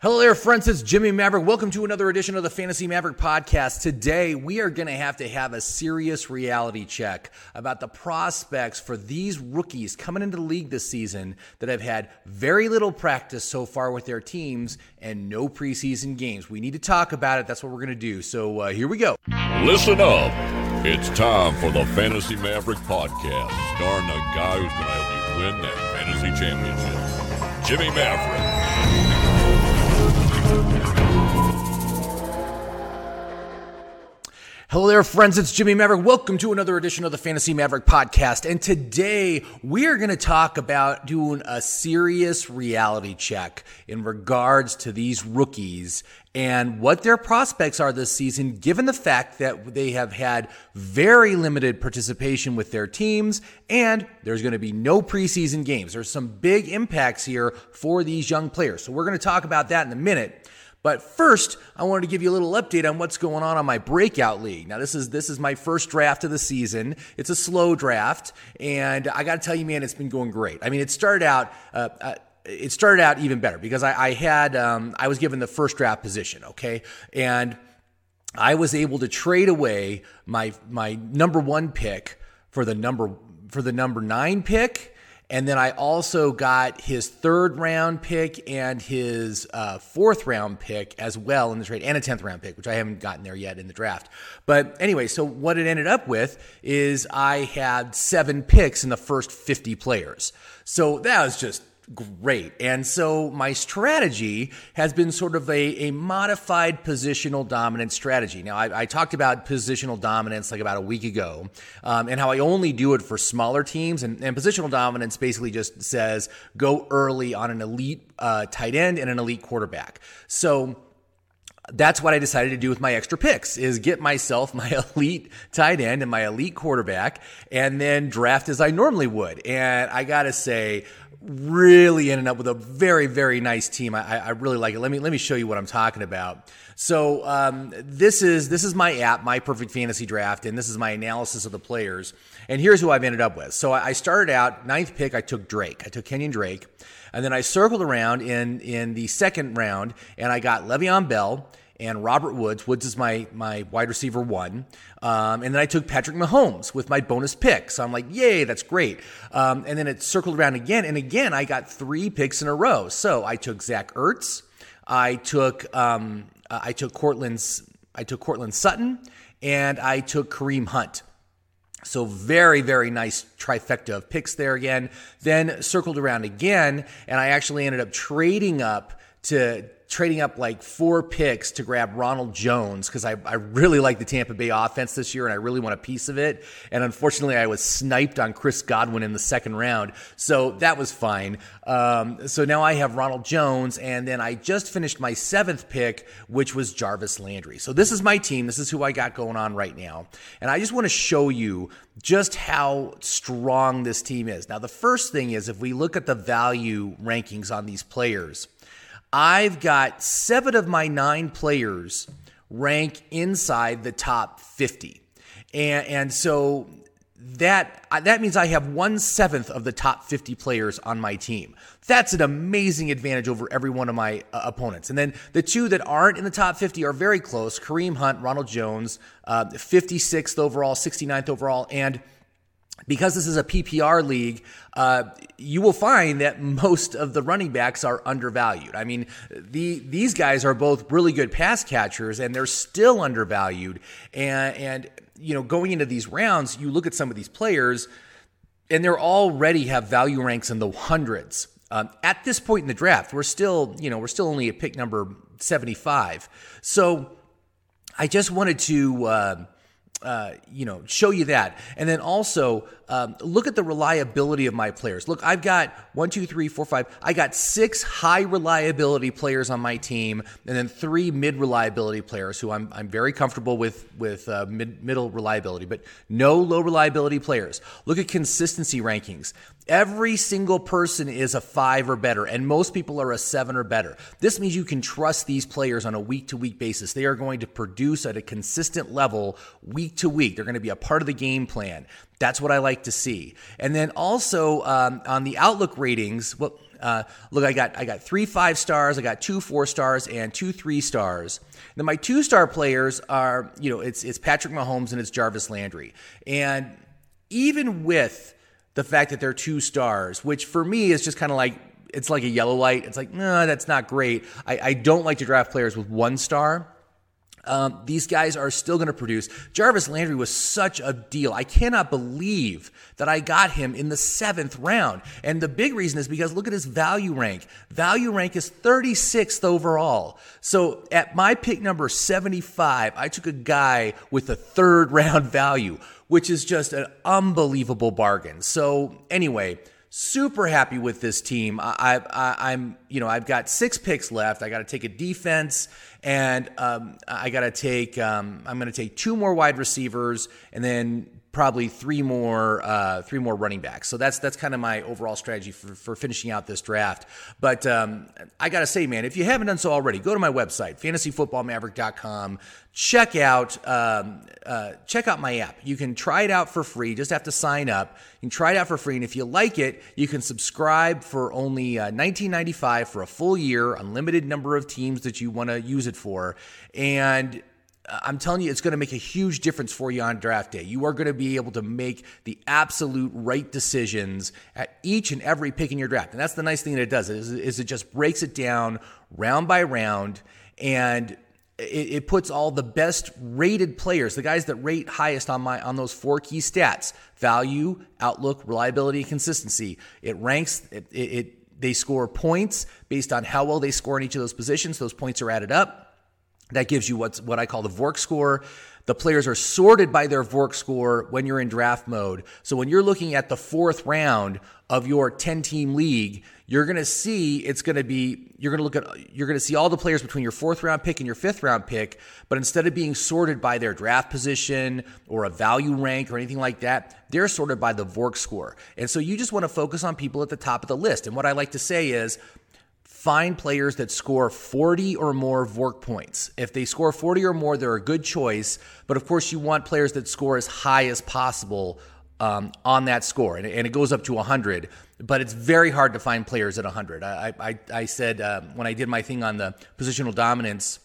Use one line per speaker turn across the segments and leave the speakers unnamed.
Hello there, friends. It's Jimmy Maverick. Welcome to another edition of the Fantasy Maverick podcast. Today, we are going to have to have a serious reality check about the prospects for these rookies coming into the league this season that have had very little practice so far with their teams and no preseason games. We need to talk about it. That's what we're going to do. So uh, here we go.
Listen up. It's time for the Fantasy Maverick podcast, starring the guy who's going to help you win that fantasy championship, Jimmy Maverick. Thank you.
Hello there, friends. It's Jimmy Maverick. Welcome to another edition of the Fantasy Maverick podcast. And today we are going to talk about doing a serious reality check in regards to these rookies and what their prospects are this season, given the fact that they have had very limited participation with their teams and there's going to be no preseason games. There's some big impacts here for these young players. So we're going to talk about that in a minute. But first, I wanted to give you a little update on what's going on on my breakout league. Now, this is this is my first draft of the season. It's a slow draft, and I got to tell you, man, it's been going great. I mean, it started out. Uh, uh, it started out even better because I, I had um, I was given the first draft position, okay, and I was able to trade away my my number one pick for the number for the number nine pick and then I also got his third round pick and his uh, fourth round pick as well in the trade, and a 10th round pick, which I haven't gotten there yet in the draft. But anyway, so what it ended up with is I had seven picks in the first 50 players. So that was just great. And so my strategy has been sort of a, a modified positional dominance strategy. Now, I, I, talked about positional dominance like about a week ago um, and how I only do it for smaller teams. And, and, positional dominance basically just says go early on an elite uh, tight end and an elite quarterback. So, that's what I decided to do with my extra picks is get myself my elite tight end and my elite quarterback and then draft as I normally would. And I got to say, really ended up with a very very nice team. I, I, really like it. Let me let me show you what I'm talking about. So um, this is this is my app, my perfect fantasy draft, and this is my analysis of the players. And here's who I've ended up with. So I started out ninth pick. I took Drake. I took Kenyon Drake, and then I circled around in in the second round, and I got Le'Veon Bell and Robert Woods. Woods is my my wide receiver one, um, and then I took Patrick Mahomes with my bonus pick. So I'm like, yay, that's great. Um, and then it circled around again, and again I got three picks in a row. So I took Zach Ertz, I took um, I took Courtland's I took Courtland Sutton, and I took Kareem Hunt. So very, very nice trifecta of picks there again. Then circled around again, and I actually ended up trading up to trading up like four picks to grab Ronald Jones because I, I really like the Tampa Bay offense this year and I really want a piece of it. And unfortunately, I was sniped on Chris Godwin in the second round. So that was fine. Um, so now I have Ronald Jones. And then I just finished my seventh pick, which was Jarvis Landry. So this is my team. This is who I got going on right now. And I just want to show you just how strong this team is. Now, the first thing is if we look at the value rankings on these players, I've got seven of my nine players rank inside the top 50. And, and so that that means I have one seventh of the top 50 players on my team. That's an amazing advantage over every one of my uh, opponents. And then the two that aren't in the top 50 are very close: Kareem Hunt, Ronald Jones, uh, 56th overall, 69th overall, and because this is a PPR league, uh, you will find that most of the running backs are undervalued. I mean, the these guys are both really good pass catchers, and they're still undervalued. And and you know, going into these rounds, you look at some of these players, and they're already have value ranks in the hundreds. Um, at this point in the draft, we're still you know we're still only at pick number seventy five. So I just wanted to. Uh, uh, you know, show you that. And then also um, look at the reliability of my players. Look, I've got one, two, three, four, five. I got six high reliability players on my team, and then three mid reliability players who I'm, I'm very comfortable with with uh, mid, middle reliability, but no low reliability players. Look at consistency rankings. Every single person is a five or better, and most people are a seven or better. This means you can trust these players on a week to week basis. They are going to produce at a consistent level week to week. They're going to be a part of the game plan. That's what I like to see. And then also um, on the Outlook ratings, well, uh, look, I got I got three five stars, I got two four stars, and two three stars. Then my two star players are, you know, it's it's Patrick Mahomes and it's Jarvis Landry, and even with the fact that they're two stars, which for me is just kind of like it's like a yellow light. It's like, no, that's not great. I, I don't like to draft players with one star. Um, these guys are still going to produce. Jarvis Landry was such a deal. I cannot believe that I got him in the seventh round. And the big reason is because look at his value rank. Value rank is 36th overall. So at my pick number 75, I took a guy with a third round value which is just an unbelievable bargain. So, anyway, super happy with this team. I, I, am you know, I've got six picks left. I got to take a defense, and um, I got to take. Um, I'm going to take two more wide receivers, and then probably three more uh, three more running backs. So that's that's kind of my overall strategy for, for finishing out this draft. But um, I got to say, man, if you haven't done so already, go to my website fantasyfootballmaverick.com. Check out um, uh, check out my app. You can try it out for free. Just have to sign up. You can try it out for free, and if you like it, you can subscribe for only uh, 19.95 for a full year, unlimited number of teams that you want to use it for, and I'm telling you, it's going to make a huge difference for you on draft day. You are going to be able to make the absolute right decisions at each and every pick in your draft. And that's the nice thing that it does is, is it just breaks it down round by round and it, it, puts all the best rated players, the guys that rate highest on my on those four key stats: value, outlook, reliability, and consistency. It ranks it, it they score points based on how well they score in each of those positions. Those points are added up that gives you what's what I call the VORK score. The players are sorted by their VORK score when you're in draft mode. So when you're looking at the fourth round of your 10 team league, you're going to see it's going to be you're going to look at you're going to see all the players between your fourth round pick and your fifth round pick, but instead of being sorted by their draft position or a value rank or anything like that, they're sorted by the VORK score. And so you just want to focus on people at the top of the list. And what I like to say is find players that score 40 or more VORK points. If they score 40 or more, they're a good choice. But of course, you want players that score as high as possible um, on that score, and, and, it goes up to 100. But it's very hard to find players at 100. I, I, I said uh, when I did my thing on the positional dominance.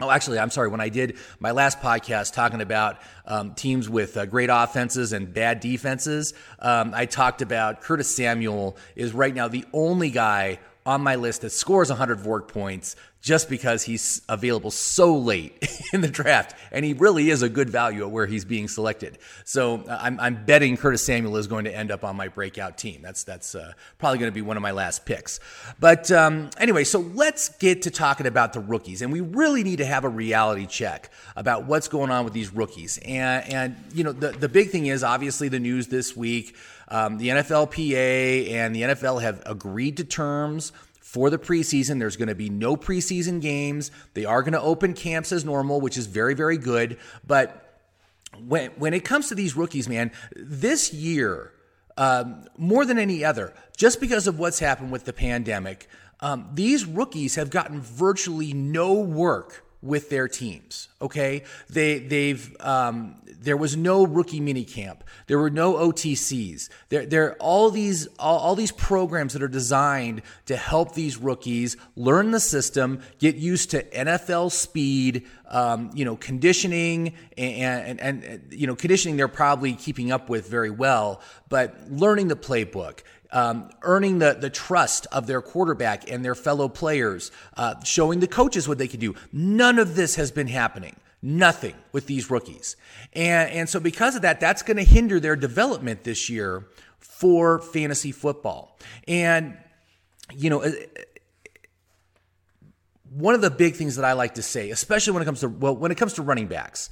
Oh, actually, I'm sorry. When I did my last podcast talking about um, teams with uh, great offenses and bad defenses, um, I talked about Curtis Samuel is right now the only guy on my list that scores 100 VORK points just because he's available so late in the draft. And he really is a good value at where he's being selected. So uh, I'm, I'm betting Curtis Samuel is going to end up on my breakout team. That's, that's uh, probably going to be one of my last picks. But um, anyway, so let's get to talking about the rookies. And we really need to have a reality check about what's going on with these rookies. And, and you know, the, the big thing is obviously the news this week. Um, the NFLPA and the NFL have agreed to terms for the preseason. There's going to be no preseason games. They are going to open camps as normal, which is very, very good. But when, when it comes to these rookies, man, this year, um, more than any other, just because of what's happened with the pandemic, um, these rookies have gotten virtually no work with their teams. Okay, they they've um, there was no rookie mini camp. There were no OTAs. There there all these all, all these programs that are designed to help these rookies learn the system, get used to NFL speed, um, you know, conditioning and, and, and you know conditioning they're probably keeping up with very well, but learning the playbook um, earning the, the trust of their quarterback and their fellow players, uh, showing the coaches what they can do. None of this has been happening. Nothing with these rookies. And, and so, because of that, that's going to hinder their development this year for fantasy football. And, you know, uh, one of the big things that I like to say, especially when it comes to well, when it comes to running backs,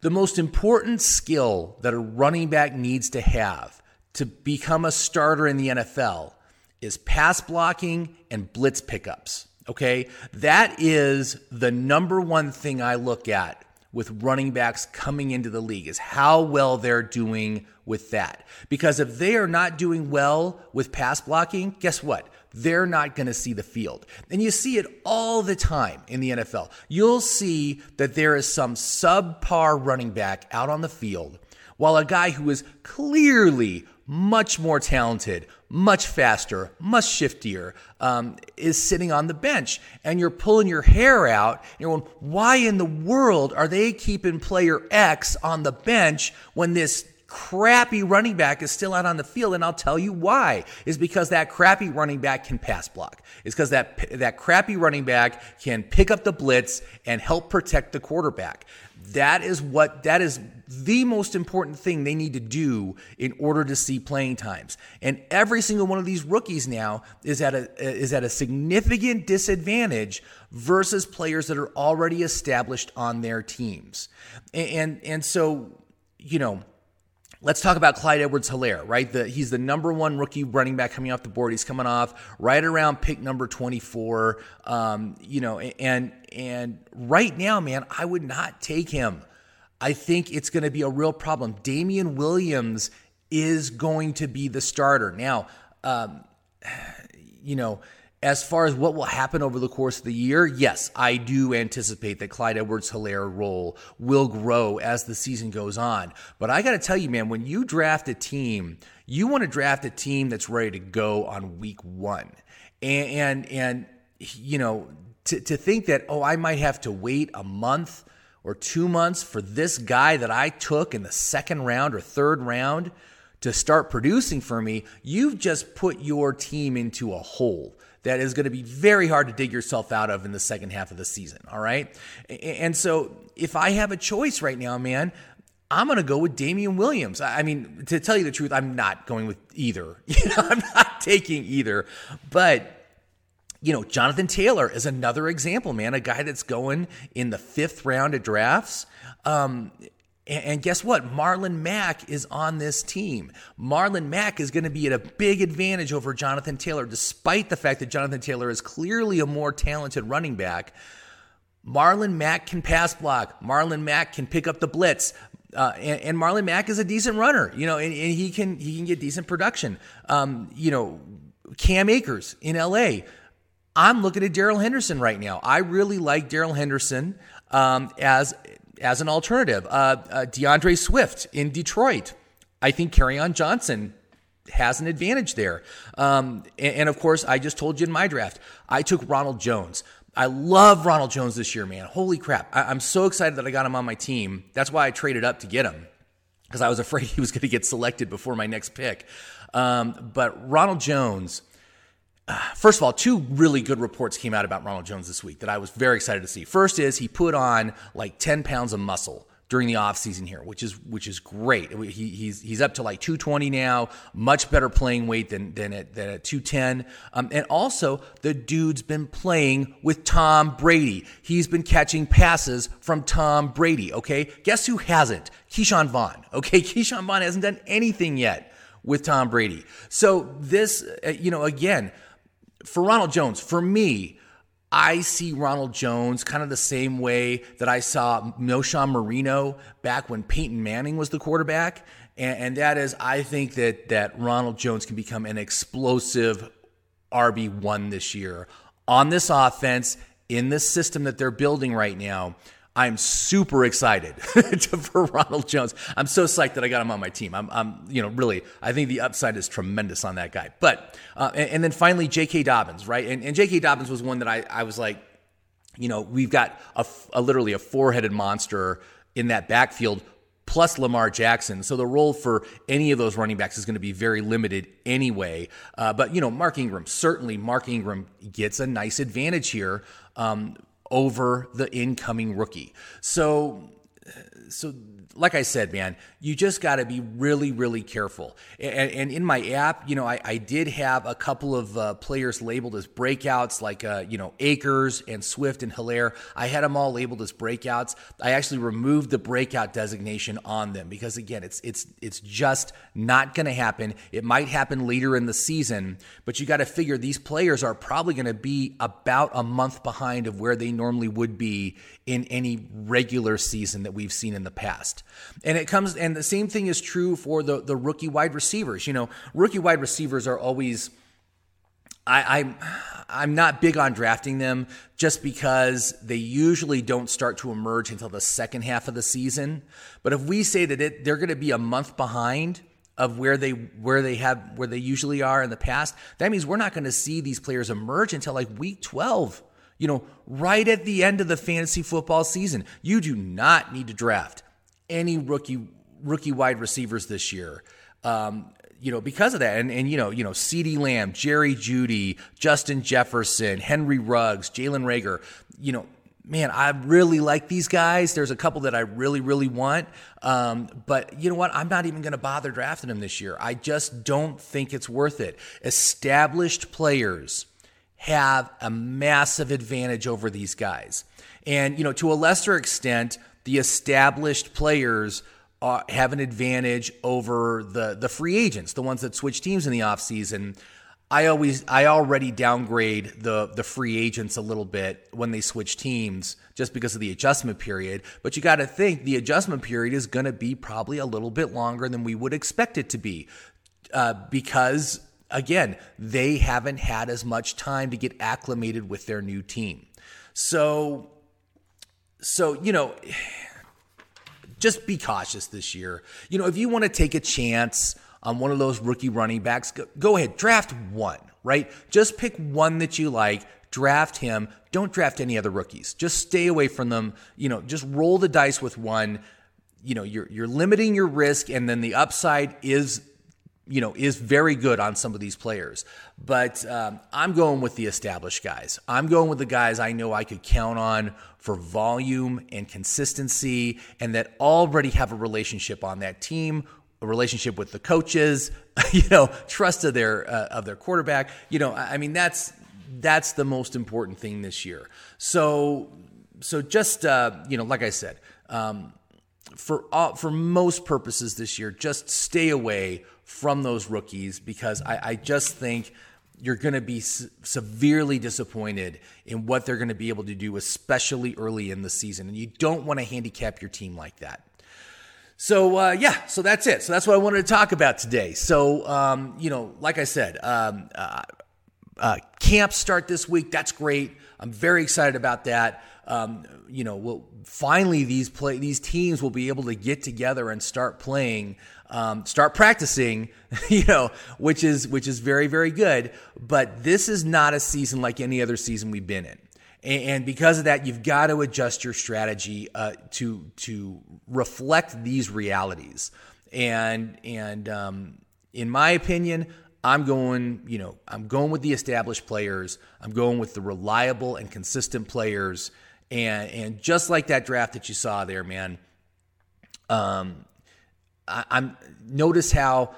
the most important skill that a running back needs to have to become a starter in the NFL is pass blocking and blitz pickups. Okay. That is the number one thing I look at with running backs coming into the league is how well they're doing with that. Because if they are not doing well with pass blocking, guess what? They're not going to see the field. And you see it all the time in the NFL. You'll see that there is some subpar running back out on the field while a guy who is clearly much more talented, much faster, much shiftier, um, is sitting on the bench. And you're pulling your hair out. And you're going, why in the world are they keeping player X on the bench when this crappy running back is still out on the field and I'll tell you why is because that crappy running back can pass block. It's because that that crappy running back can pick up the blitz and help protect the quarterback. That is what that is the most important thing they need to do in order to see playing times. And every single one of these rookies now is at a is at a significant disadvantage versus players that are already established on their teams. And and, and so, you know, Let's talk about Clyde Edwards Helaire, right? The, he's the number one rookie running back coming off the board. He's coming off right around pick number 24. Um, you know, and and right now, man, I would not take him. I think it's going to be a real problem. Damien Williams is going to be the starter. Now, um, you know, as far as what will happen over the course of the year, yes, I do anticipate that Clyde Edwards Helaire role will grow as the season goes on. But I got to tell you, man, when you draft a team, you want to draft a team that's ready to go on week one. And, and, and you know, to, to think that, oh, I might have to wait a month or two months for this guy that I took in the second round or third round to start producing for me, you've just put your team into a hole that is going to be very hard to dig yourself out of in the second half of the season. All right. And so if I have a choice right now, man, I'm going to go with Damien Williams. I mean, to tell you the truth, I'm not going with either. You know, I'm not taking either. But, you know, Jonathan Taylor is another example, man, a guy that's going in the fifth round of drafts. Um, and guess what? Marlon Mack is on this team. Marlon Mack is going to be at a big advantage over Jonathan Taylor, despite the fact that Jonathan Taylor is clearly a more talented running back. Marlon Mack can pass block. Marlon Mack can pick up the blitz. Uh, and, and, Marlon Mack is a decent runner, you know, and, and he can he can get decent production. Um, you know, Cam Akers in L.A. I'm looking at Darrell Henderson right now. I really like Darrell Henderson um, as as an alternative. Uh, uh, D'Andre Swift in Detroit. I think Kerryon Johnson has an advantage there. Um, and, and, of course, I just told you in my draft, I took Ronald Jones. I love Ronald Jones this year, man. Holy crap. I, am so excited that I got him on my team. That's why I traded up to get him because I was afraid he was going to get selected before my next pick. Um, but Ronald Jones First of all, two really good reports came out about Ronald Jones this week that I was very excited to see. First is he put on like 10 pounds of muscle during the offseason here, which is which is great. He, he's he's up to like 220 now, much better playing weight than than at, than at 210. Um, and also, the dude's been playing with Tom Brady. He's been catching passes from Tom Brady. Okay, guess who hasn't? Ke'Shawn Vaughn. Okay, Ke'Shawn Vaughn hasn't done anything yet with Tom Brady. So this, uh, you know, again for Ronald Jones, for me, I see Ronald Jones kind of the same way that I saw Knowshon Moreno back when Peyton Manning was the quarterback. And, and, that is, I think that that Ronald Jones can become an explosive RB1 this year on this offense in this system that they're building right now. I'm super excited for Ronald Jones. I'm so psyched that I got him on my team. I'm, I'm you know, really, I think the upside is tremendous on that guy. But, uh, and, and, then finally, J.K. Dobbins, right? And, and J.K. Dobbins was one that I, I was like, you know, we've got a, a literally a four headed monster in that backfield plus Lamar Jackson. So the role for any of those running backs is going to be very limited anyway. Uh, but, you know, Mark Ingram, certainly Mark Ingram gets a nice advantage here. Um, over the incoming rookie. So so like I said, man, you just got to be really, really careful. And, and, in my app, you know, I, I did have a couple of uh, players labeled as breakouts, like uh, you know Akers and Swift and Helaire. I had them all labeled as breakouts. I actually removed the breakout designation on them because again, it's it's it's just not going to happen. It might happen later in the season, but you got to figure these players are probably going to be about a month behind of where they normally would be in any regular season that we've seen in the past. And it comes, and the same thing is true for the, the rookie wide receivers. You know, rookie wide receivers are always, I, I'm, I'm not big on drafting them just because they usually don't start to emerge until the second half of the season. But if we say that it, they're going to be a month behind, of where they where they have where they usually are in the past that means we're not going to see these players emerge until like week 12 you know, right at the end of the fantasy football season. You do not need to draft any rookie rookie wide receivers this year. Um, you know, because of that, and and you know, you know, CeeDee Lamb, Jerry Jeudy, Justin Jefferson, Henry Ruggs, Jalen Reagor, you know, man, I really like these guys. There's a couple that I really, really want. Um, but you know what? I'm not even going to bother drafting them this year. I just don't think it's worth it. Established players have a massive advantage over these guys. And, you know, to a lesser extent, the established players are, have an advantage over the, the free agents, the ones that switch teams in the offseason. I always I already downgrade the the free agents a little bit when they switch teams just because of the adjustment period. But you got to think the adjustment period is going to be probably a little bit longer than we would expect it to be, uh, because again, they haven't had as much time to get acclimated with their new team. So, so you know, just be cautious this year. You know, if you want to take a chance on one of those rookie running backs, go, go ahead, draft one, right? Just pick one that you like, draft him. Don't draft any other rookies. Just stay away from them. You know, just roll the dice with one. You know, you're you're limiting your risk, and then the upside is you know, is very good on some of these players. But um, I'm going with the established guys. I'm going with the guys I know I could count on for volume and consistency and that already have a relationship on that team, a relationship with the coaches, you know, trust of their uh, of their quarterback. You know, I mean that's that's the most important thing this year. So so just uh, you know, like I said, um, for uh, for most purposes this year, just stay away from those rookies because I, I just think you're going to be severely disappointed in what they're going to be able to do, especially early in the season. And you don't want to handicap your team like that. So uh, yeah, so that's it. So that's what I wanted to talk about today. So um, you know, like I said, um, uh, uh, camps start this week. That's great. I'm very excited about that. Um, you know, we'll, finally these play these teams will be able to get together and start playing um, start practicing, you know, which is which is very very good. But this is not a season like any other season we've been in, and, because of that, you've got to adjust your strategy uh, to to reflect these realities. And and um, in my opinion, I'm going, you know, I'm going with the established players. I'm going with the reliable and consistent players. And and just like that draft that you saw there, man. Um, I, am notice how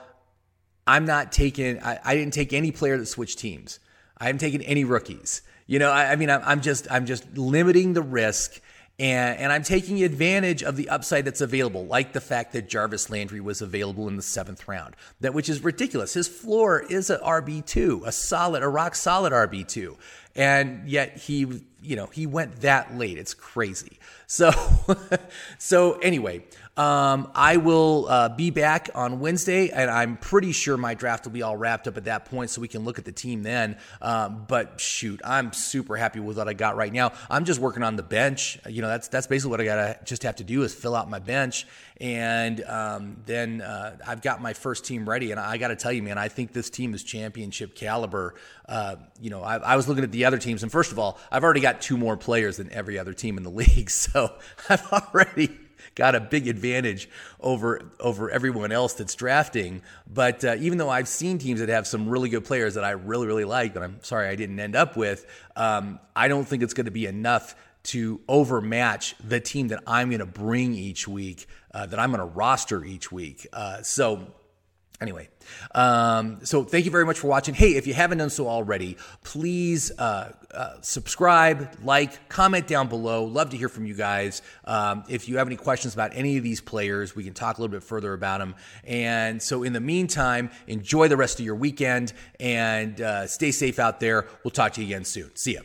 I'm not taking. I, I, didn't take any player that switched teams. I haven't taken any rookies. You know, I, I mean, I'm, I'm just I'm just limiting the risk. And, and I'm taking advantage of the upside that's available, like the fact that Jarvis Landry was available in the seventh round, that which is ridiculous. His floor is a RB two, a solid, a rock solid RB two, and yet he, you know, he went that late. It's crazy. So, so anyway, um, I will uh, be back on Wednesday, and I'm pretty sure my draft will be all wrapped up at that point, so we can look at the team then. Um, but shoot, I'm super happy with what I got right now. I'm just working on the bench. You know, that's that's basically what I gotta just have to do is fill out my bench, and um, then uh, I've got my first team ready. And I got to tell you, man, I think this team is championship caliber. Uh, you know, I, I was looking at the other teams, and first of all, I've already got two more players than every other team in the league, so I've already got a big advantage over over everyone else that's drafting. But uh, even though I've seen teams that have some really good players that I really really like, that I'm sorry I didn't end up with, um, I don't think it's going to be enough to overmatch the team that I'm going to bring each week, uh, that I'm going to roster each week. Uh, so, Anyway, um, so thank you very much for watching. Hey, if you haven't done so already, please uh, uh, subscribe, like, comment down below. Love to hear from you guys. Um, if you have any questions about any of these players, we can talk a little bit further about them. And so, in the meantime, enjoy the rest of your weekend and uh, stay safe out there. We'll talk to you again soon. See ya.